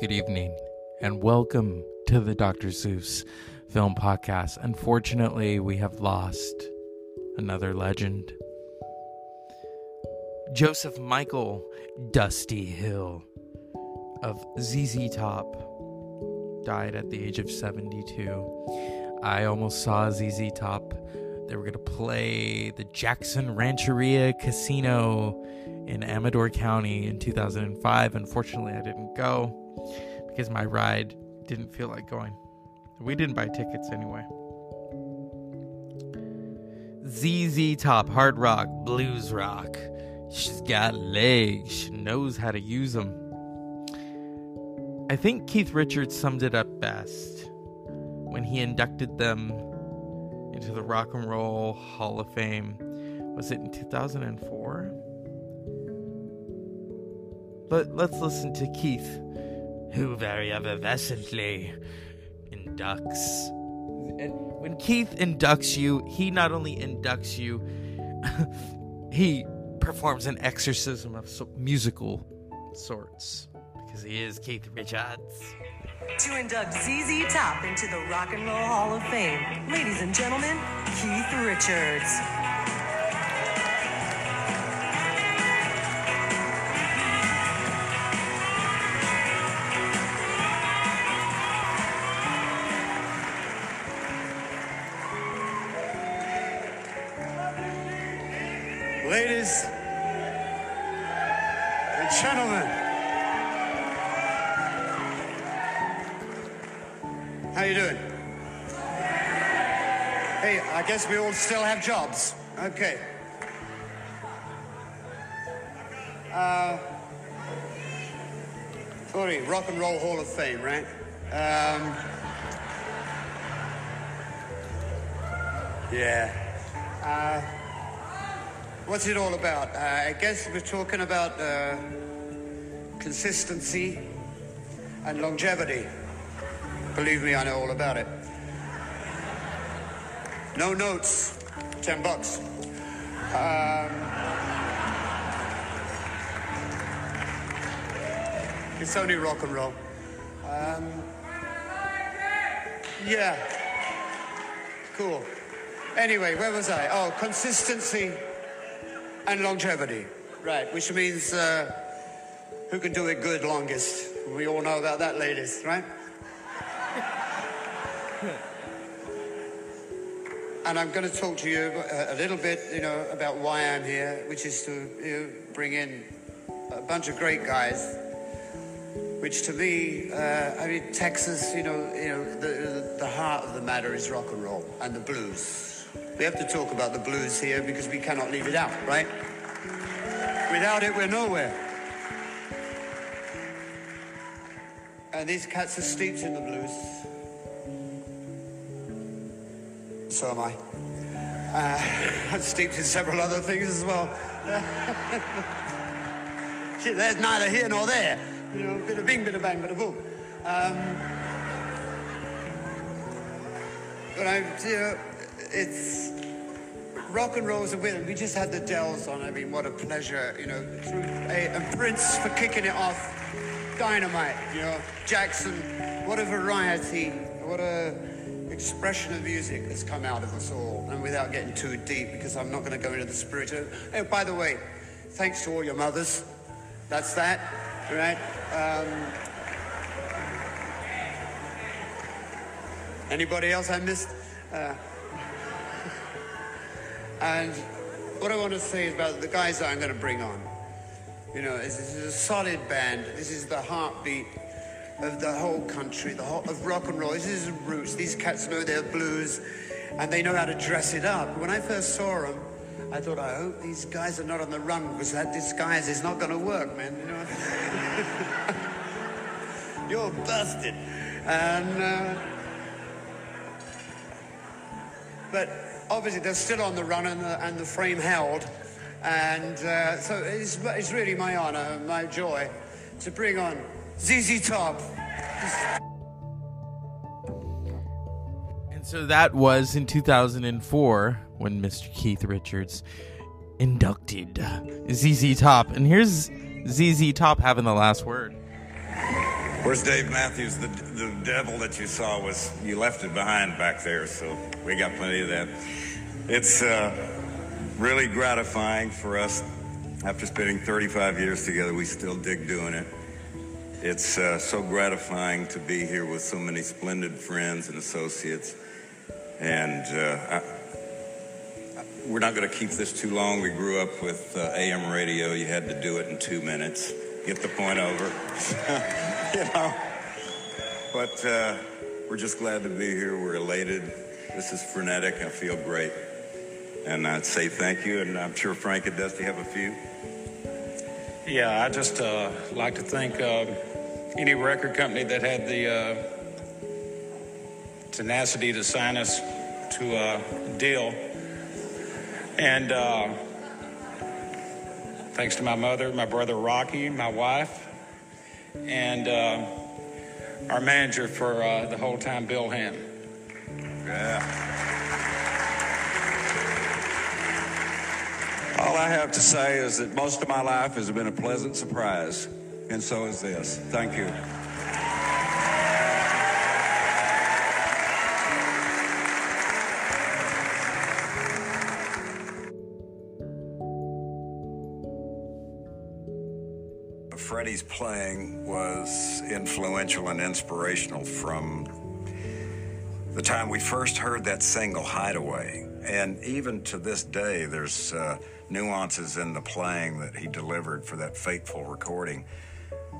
Good evening, and welcome to the Dr. Seuss Film Podcast. Unfortunately, we have lost another legend. Joseph Michael Dusty Hill of ZZ Top died at the age of 72. I almost saw ZZ Top. They were going to play the Jackson Rancheria Casino in Amador County in 2005. Unfortunately, I didn't go because my ride didn't feel like going. We didn't buy tickets anyway. ZZ Top, hard rock, blues rock. She's got legs. She knows how to use them. I think Keith Richards summed it up best when he inducted them into the Rock and Roll Hall of Fame. Was it in 2004? But let's listen to Keith, who very effervescently inducts. And when Keith inducts you, he not only inducts you, he performs an exorcism of musical sorts because he is Keith Richards. To induct ZZ Top into the Rock and Roll Hall of Fame, ladies and gentlemen, Keith Richards. Guess we all still have jobs. Okay. Uh, sorry, Rock and Roll Hall of Fame, right? Um, yeah. Uh, What's it all about? Uh, I guess we're talking about uh, consistency and longevity. Believe me, I know all about it. No notes, 10 bucks. Um, it's only rock and roll. Um, yeah. Cool. Anyway, where was I? Oh, consistency and longevity. Right, which means uh, who can do it good longest. We all know about that, ladies, right? And I'm going to talk to you a, a little bit, you know, about why I'm here, which is to you know, bring in a bunch of great guys. Which to me, uh, I mean, Texas, you know, you know, the, the heart of the matter is rock and roll and the blues. We have to talk about the blues here because we cannot leave it out, right? Without it, we're nowhere. And these cats are steeped in the blues. So am I. Uh, I'm steeped in several other things as well. There's neither here nor there. You know, bit of bing, bit of bang, bit of boom. Um, but I'm, you know, it's rock and roll is a win. We just had the Dells on. I mean, what a pleasure, you know. Through a, and Prince for kicking it off. Dynamite, you know. Jackson, what a variety, what a expression of music that's come out of us all. And without getting too deep, because I'm not going to go into the spiritual. Oh, by the way, thanks to all your mothers. That's that, right? Um, anybody else I missed? Uh, and what I want to say is about the guys that I'm going to bring on. You know, this is a solid band. This is the heartbeat of the whole country, the whole, of rock and roll. This is roots. These cats know their blues, and they know how to dress it up. When I first saw them, I thought, I hope these guys are not on the run because that disguise is not going to work, man. You know, you're busted. And uh, but obviously they're still on the run and the, and the frame held. And uh, so it's, it's really my honor, my joy to bring on ZZ Top. And so that was in 2004 when Mr. Keith Richards inducted ZZ Top. And here's ZZ Top having the last word. Where's Dave Matthews? The, the devil that you saw was, you left it behind back there, so we got plenty of that. It's uh, really gratifying for us. After spending 35 years together, we still dig doing it. It's uh, so gratifying to be here with so many splendid friends and associates. And uh, I, we're not going to keep this too long. We grew up with uh, AM radio. You had to do it in two minutes, get the point over. you know? But uh, we're just glad to be here. We're elated. This is frenetic. I feel great. And I'd say thank you. And I'm sure Frank and Dusty have a few. Yeah, I just uh, like to thank uh, any record company that had the uh, tenacity to sign us to a deal. And uh, thanks to my mother, my brother Rocky, my wife, and uh, our manager for uh, the whole time, Bill Ham. Yeah. All I have to say is that most of my life has been a pleasant surprise, and so is this. Thank you. Freddie's playing was influential and inspirational from the time we first heard that single, Hideaway. And even to this day, there's uh, nuances in the playing that he delivered for that fateful recording.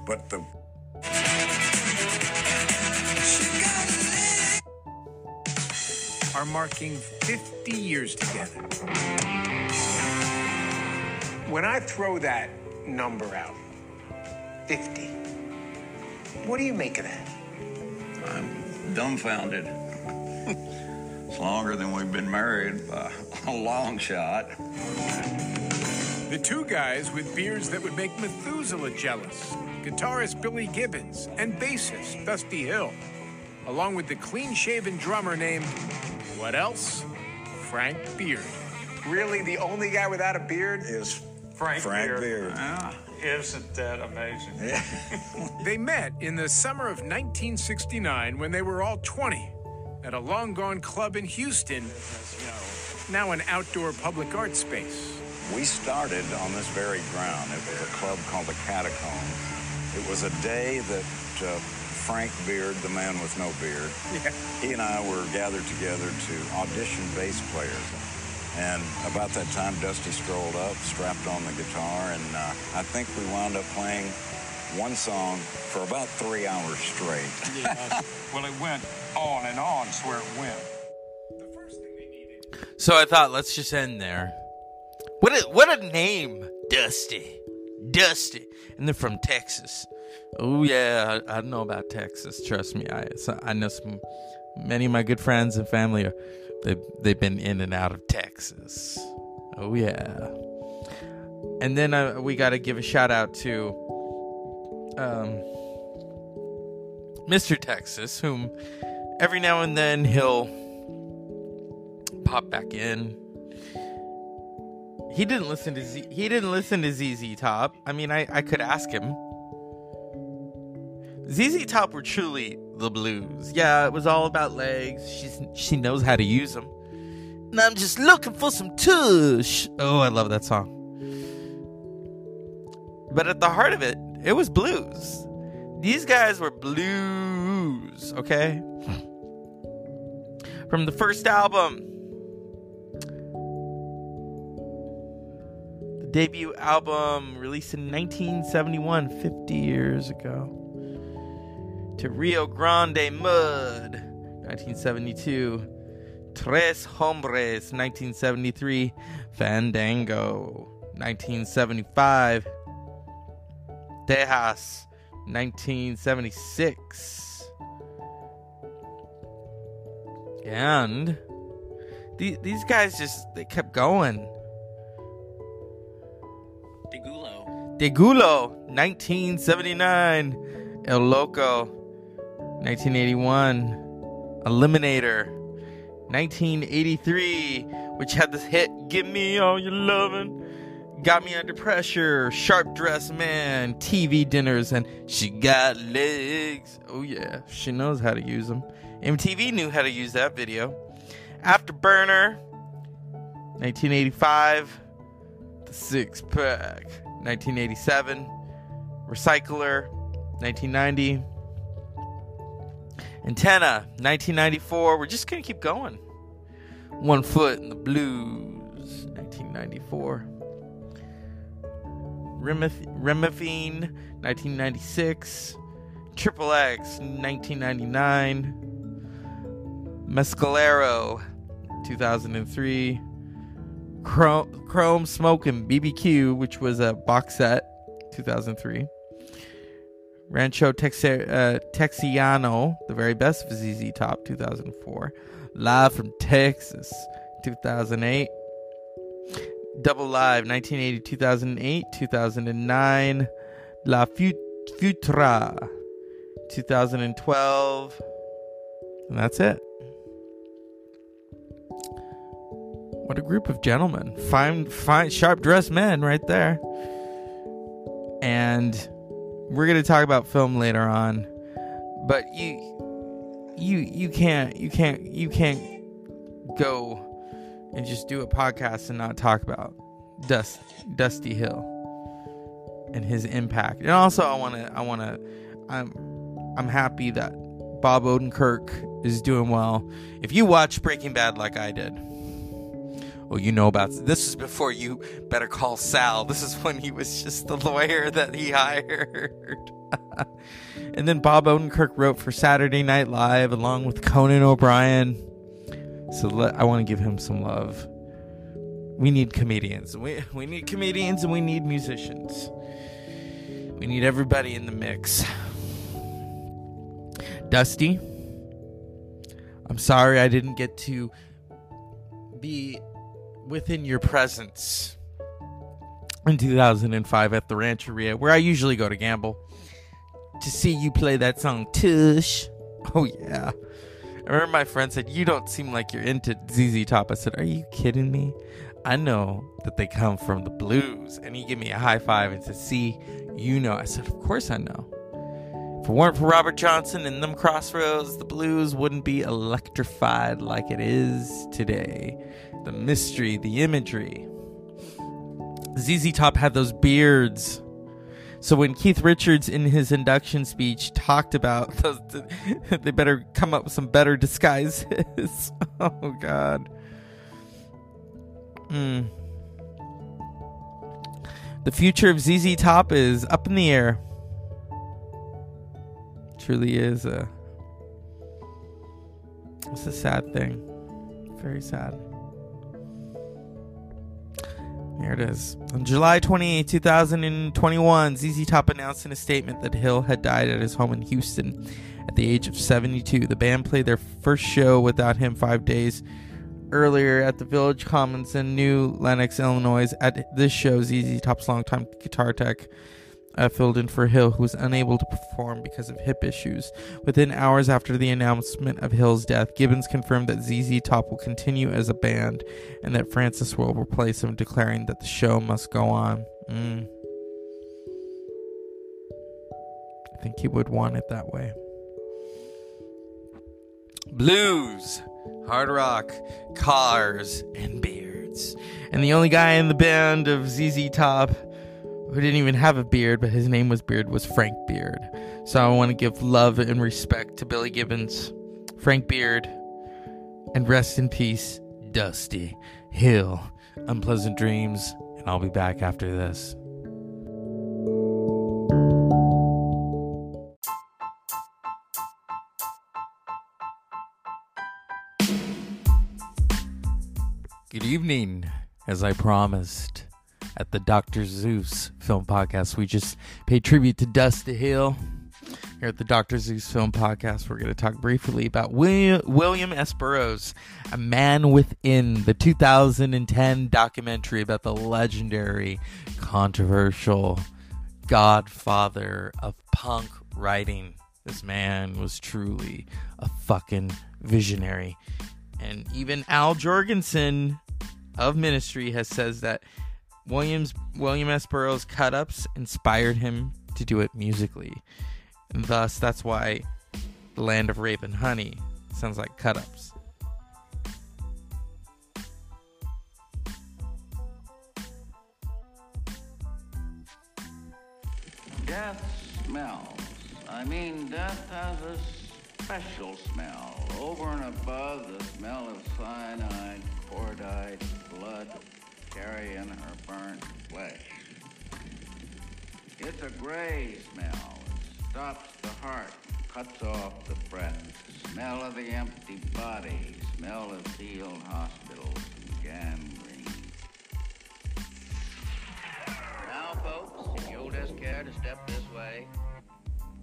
But the are marking 50 years together. When I throw that number out, 50, what do you make of that? I'm dumbfounded. it's longer than we've been married by a long shot. The two guys with beards that would make Methuselah jealous guitarist Billy Gibbons and bassist Dusty Hill, along with the clean shaven drummer named, what else? Frank Beard. Really, the only guy without a beard? is Frank, Frank Beard. Beard. Yeah. Isn't that amazing? They met in the summer of 1969 when they were all 20 at a long gone club in Houston, now an outdoor public art space. We started on this very ground. It was a club called the Catacombs. It was a day that uh, Frank Beard, the man with no beard, he and I were gathered together to audition bass players. And about that time, Dusty strolled up, strapped on the guitar, and uh, I think we wound up playing one song for about three hours straight. well, it went on and on, is where it went. So I thought, let's just end there. What a what a name, Dusty, Dusty, and they're from Texas. Oh yeah, I, I know about Texas. Trust me, I I know some many of my good friends and family are they they've been in and out of Texas. Oh yeah, and then uh, we got to give a shout out to um, Mr. Texas, whom every now and then he'll pop back in. He didn't listen to Z- he didn't listen to ZZ Top. I mean, I I could ask him. ZZ Top were truly the blues. Yeah, it was all about legs. She's she knows how to use them. And I'm just looking for some tush. Oh, I love that song. But at the heart of it, it was blues. These guys were blues, okay? From the first album, debut album released in 1971, 50 years ago, to Rio Grande Mud, 1972, Tres Hombres, 1973, Fandango, 1975, Tejas, 1976. And the, these guys just they kept going. Degüello. Degüello, 1979. El Loco, 1981. Eliminator, 1983, which had this hit, Give Me All Your Lovin', Got Me Under Pressure, Sharp Dressed Man, TV Dinners, and She Got Legs. Oh, yeah, she knows how to use them. MTV knew how to use that video. Afterburner, 1985. The Six Pack, 1987. Recycler, 1990. Antenna, 1994. We're just going to keep going. One Foot in the Blues, 1994. Rhythmeen, 1996. Triple X, 1999. Mescalero, 2003. Chrome, Chrome Smoke and BBQ, which was a box set, 2003. Rancho Tex- uh, Texicano, the very best of ZZ Top, 2004. Live from Texas, 2008. Double Live, 1980, 2008, 2009. La Futura, 2012. And that's it. What a group of gentlemen. Fine, fine, sharp dressed men right there. And we're to talk about film later on. But you, you, you can't, you can't, you can't go and just do a podcast and not talk about Dust, Dusty Hill and his impact. And also, I want to, I want to, I'm, I'm happy that Bob Odenkirk is doing well. If you watch Breaking Bad like I did, well, you know about this is before you better call Saul. This is when he was just the lawyer that he hired. and then Bob Odenkirk wrote for Saturday Night Live along with Conan O'Brien. So let, I want to give him some love. We need comedians. We we need comedians and we need musicians. We need everybody in the mix. Dusty, I'm sorry I didn't get to be within your presence in 2005 at the Rancheria, where I usually go to gamble, to see you play that song Tush. Oh, yeah. I remember my friend said, You don't seem like you're into ZZ Top. I said, Are you kidding me? I know that they come from the blues. And he gave me a high five and said, See, you know. I said, Of course I know. If it weren't for Robert Johnson and them crossroads, the blues wouldn't be electrified like it is today the mystery, the imagery. ZZ Top had those beards. So when Keith Richards in his induction speech talked about those, they better come up with some better disguises. oh God. Hmm. The future of ZZ Top is up in the air. Truly is a. It's a sad thing. Very sad. Here it is. On July 28, 2021, ZZ Top announced in a statement that Hill had died at his home in Houston at the age of 72. The band played their first show without him five days earlier at the Village Commons in New Lenox, Illinois. At this show, ZZ Top's longtime guitar tech filled in for Hill, who was unable to perform because of hip issues. Within hours after the announcement of Hill's death, Gibbons confirmed that ZZ Top will continue as a band and that Francis will replace him, declaring that the show must go on. Mm. I think he would want it that way. Blues, hard rock, cars, and beards. And the only guy in the band of ZZ Top who didn't even have a beard, but his name was Beard, was Frank Beard. So I want to give love and respect to Billy Gibbons, Frank Beard, and rest in peace, Dusty Hill. Unpleasant dreams, and I'll be back after this. Good evening, as I promised at the Dr. Zeus Film Podcast. We just paid tribute to Dusty Hill. Here at the Dr. Zeus Film Podcast, we're going to talk briefly about William, William S. Burroughs, A Man Within, the 2010 documentary about the legendary, controversial godfather of punk writing. This man was truly a fucking visionary. And even Al Jourgensen of Ministry has says that Williams William S. Burroughs' cut ups inspired him to do it musically. And thus, that's why The Land of Rape and Honey sounds like cut ups. Death smells. I mean, death has a special smell over and above the smell of cyanide, cordite, blood carrying her burnt flesh. It's a gray smell. It stops the heart, cuts off the breath. Smell of the empty body, smell of field hospitals and gangrene. Now, folks, if you'll just care to step this way,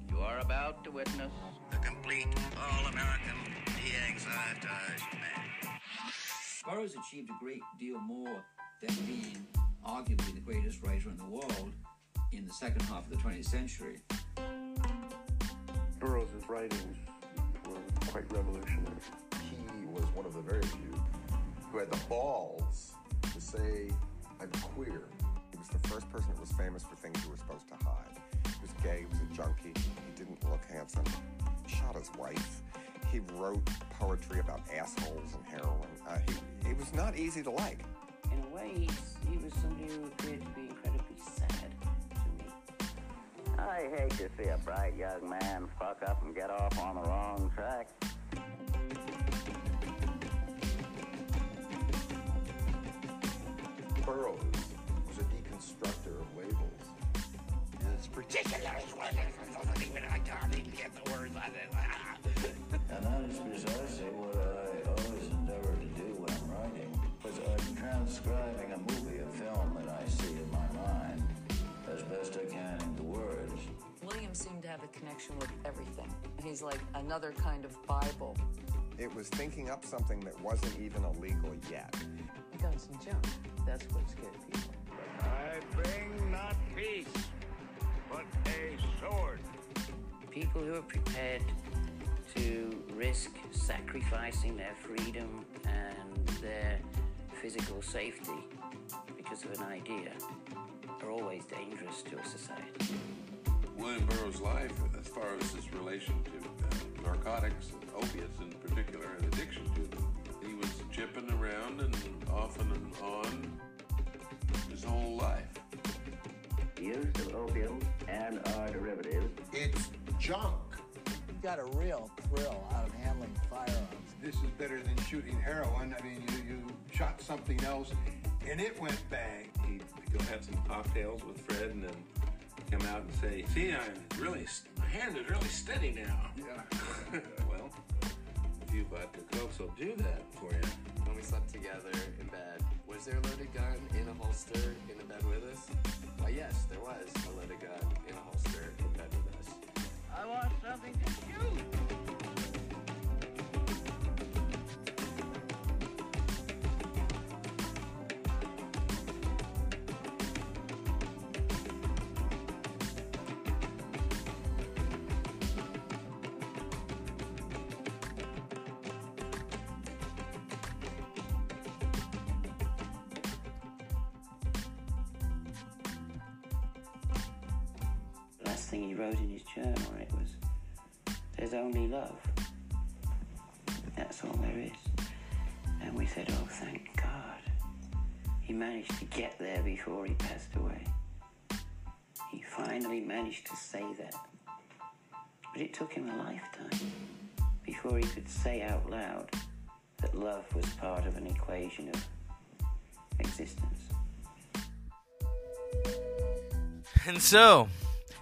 you are about to witness the complete all-American de-anxietized man. Burroughs achieved a great deal more than being arguably the greatest writer in the world in the second half of the 20th century. Burroughs' writings were quite revolutionary. He was one of the very few who had the balls to say, I'm queer. He was the first person that was famous for things you were supposed to hide. He was gay, he was a junkie, he didn't look handsome, he shot his wife. He wrote poetry about assholes and heroin. Uh, he, he was not easy to like. In a way, he was somebody who appeared to be incredibly sad to me. I hate to see a bright young man fuck up and get off on the wrong track. Burroughs was a deconstructor of labels. It's ridiculous. Even I can't even get the words out of it. And that is precisely what I I'm a movie, a film that I see in my mind as best I can into words. William seemed to have a connection with everything. He's like another kind of Bible. It was thinking up something that wasn't even illegal yet. Guns and junk. That's what scared people. I bring not peace, but a sword. People who are prepared to risk sacrificing their freedom and their physical safety because of an idea are always dangerous to a society. William Burroughs' life, as far as his relation to uh, narcotics and opiates in particular, and addiction to them, he was chipping around and off and on his whole life. Use of opium and our derivatives. It's junk. You got a real thrill out of handling firearms. This is better than shooting heroin. I mean, you, you shot something else and it went bang. He'd go have some cocktails with Fred and then come out and say, see, I'm really, my hand is really steady now. Yeah. well, a few vodka cokes will do that for you. When we slept together in bed, was there a loaded gun in a holster in the bed with us? Why, yes, there was a loaded gun in a holster in bed with us. I want something to shoot. Thing he wrote in his journal, it was, There's only love. That's all there is. And we said, Oh, thank God. He managed to get there before he passed away. He finally managed to say that. But it took him a lifetime before he could say out loud that love was part of an equation of existence. And so,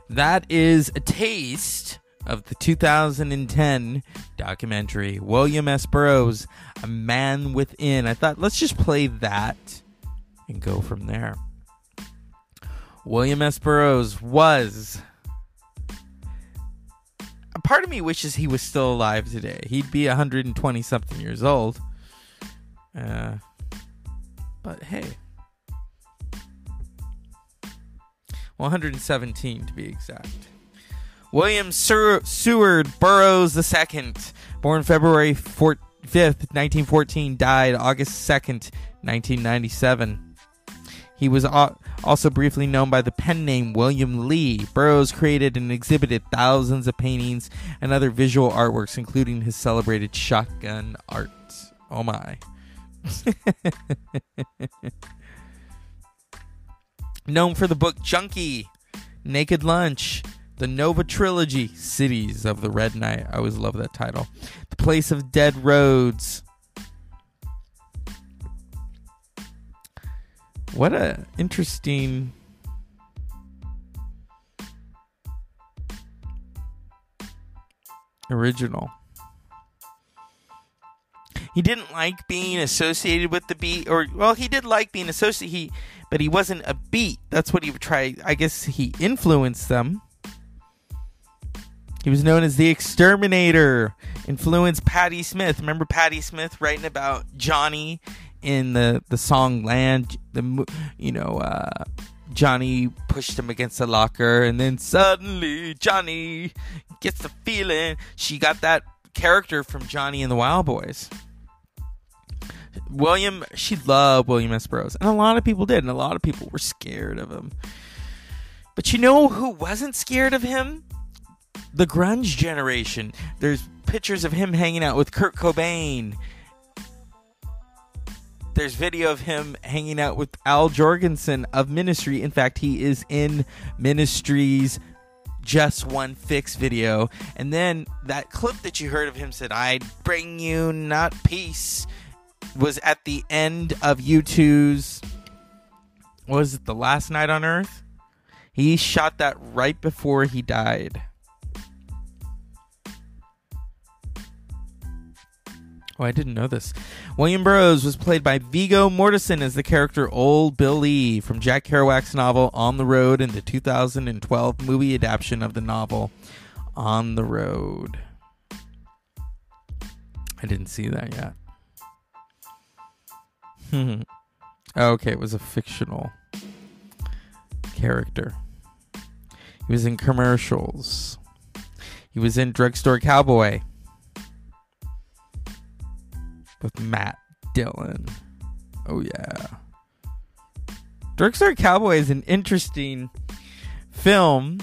that is a taste of the 2010 documentary William S. Burroughs, A Man Within. I thought let's just play that and go from there. William S. Burroughs was. A part of me wishes he was still alive today. He'd be 120 something years old. Uh, but hey. 117 to be exact. William Seward Burroughs II, born February 4- 5th, 1914, died August 2nd, 1997. He was also briefly known by the pen name William Lee. Burroughs created and exhibited thousands of paintings and other visual artworks, including his celebrated shotgun art. Oh my. known for the book Junkie, Naked Lunch, the Nova Trilogy, Cities of the Red Night. I always love that title. The Place of Dead Roads. What a interesting original. He didn't like being associated with the beat, or well, he did like being associated. He, but he wasn't a beat. That's what he would try. I guess he influenced them. He was known as the Exterminator. Influenced Patti Smith. Remember Patti Smith writing about Johnny in the the song Land. The you know uh, Johnny pushed him against the locker, and then suddenly Johnny gets the feeling. She got that character from Johnny and the Wild Boys. William, she loved William S. Burroughs, and a lot of people did, and a lot of people were scared of him. But you know who wasn't scared of him? The grunge generation. There's pictures of him hanging out with Kurt Cobain. There's video of him hanging out with Al Jourgensen of Ministry. In fact, he is in Ministry's just one fix video. And then that clip that you heard of him said, I'd bring you not peace, was at the end of U2's, was it the last night on Earth? He shot that right before he died. Oh, I didn't know this. William Burroughs was played by Viggo Mortensen as the character Old Bull Lee from Jack Kerouac's novel On the Road in the 2012 movie adaptation of the novel On the Road. I didn't see that yet. Oh, okay, it was a fictional character. He was in commercials. He was in Drugstore Cowboy with Matt Dillon. Oh yeah. Drugstore Cowboy is an interesting film.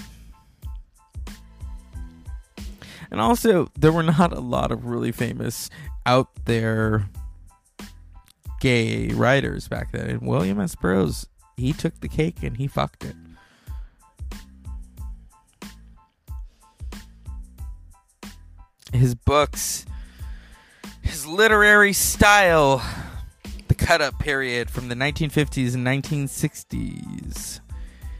And also, there were not a lot of really famous out there gay writers back then. And William S. Burroughs, he took the cake and he fucked it. His books, his literary style, the cut up period from the 1950s and 1960s.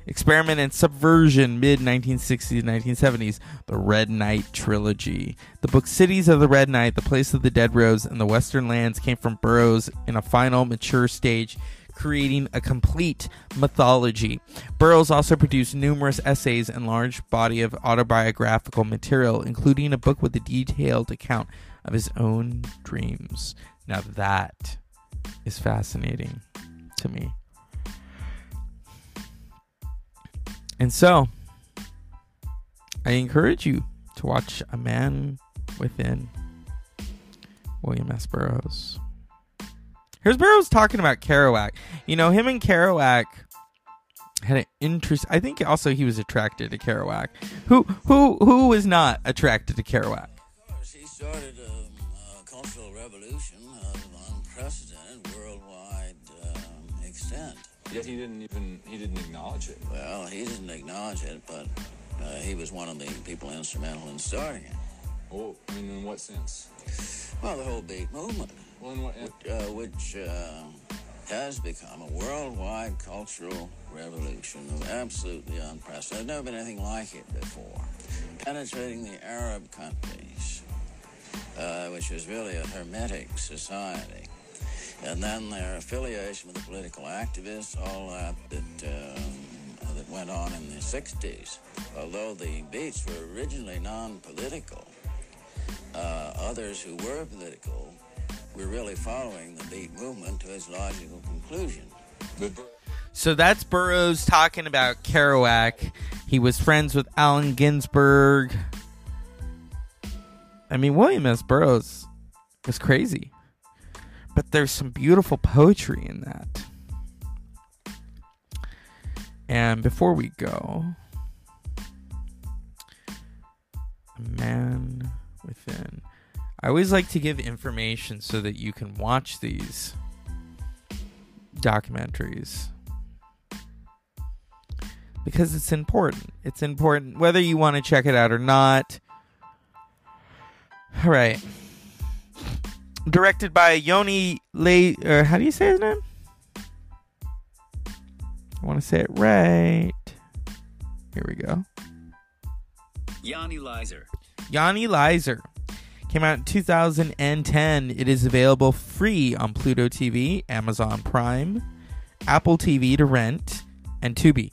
Experiment and Subversion, mid 1960s 1970s, The Red Night Trilogy. The book Cities of the Red Night, The Place of the Dead Roads, and the Western Lands came from Burroughs in a final mature stage, creating a complete mythology. Burroughs also produced numerous essays and large body of autobiographical material, including a book with a detailed account of his own dreams. Now that is fascinating to me. And so, I encourage you to watch A Man Within William S. Burroughs. Here's Burroughs talking about Kerouac. You know, him and Kerouac had an interest. I think also he was attracted to Kerouac. Who who who was not attracted to Kerouac? He started a, a cultural revolution of unprecedented worldwide um, extent. Yet he didn't even he didn't acknowledge it. Well, he didn't acknowledge it, but uh, he was one of the people instrumental in starting it. Oh, I mean, in what sense? Well, the whole beat movement, Well, in what? which, uh, which uh, has become a worldwide cultural revolution of absolutely unprecedented. There's never been anything like it before. Penetrating the Arab countries, uh, which was really a hermetic society. And then their affiliation with the political activists, all that that, um, that went on in the 60s. Although the beats were originally non-political, uh, others who were political were really following the beat movement to its logical conclusion. So that's Burroughs talking about Kerouac. He was friends with Allen Ginsberg. I mean, William S. Burroughs was crazy. But there's some beautiful poetry in that. And before we go, A Man Within. I always like to give information so that you can watch these documentaries because it's important. It's important whether you want to check it out or not. All right. Directed by Yoni Le or how do you say his name? I want to say it right. Here we go. Yony Leyser. Yony Leyser. Came out in 2010. It is available free on Pluto TV, Amazon Prime, Apple TV to rent, and Tubi.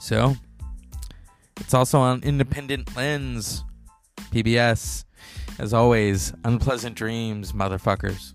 So, it's also on Independent Lens, PBS. As always, unpleasant dreams, motherfuckers.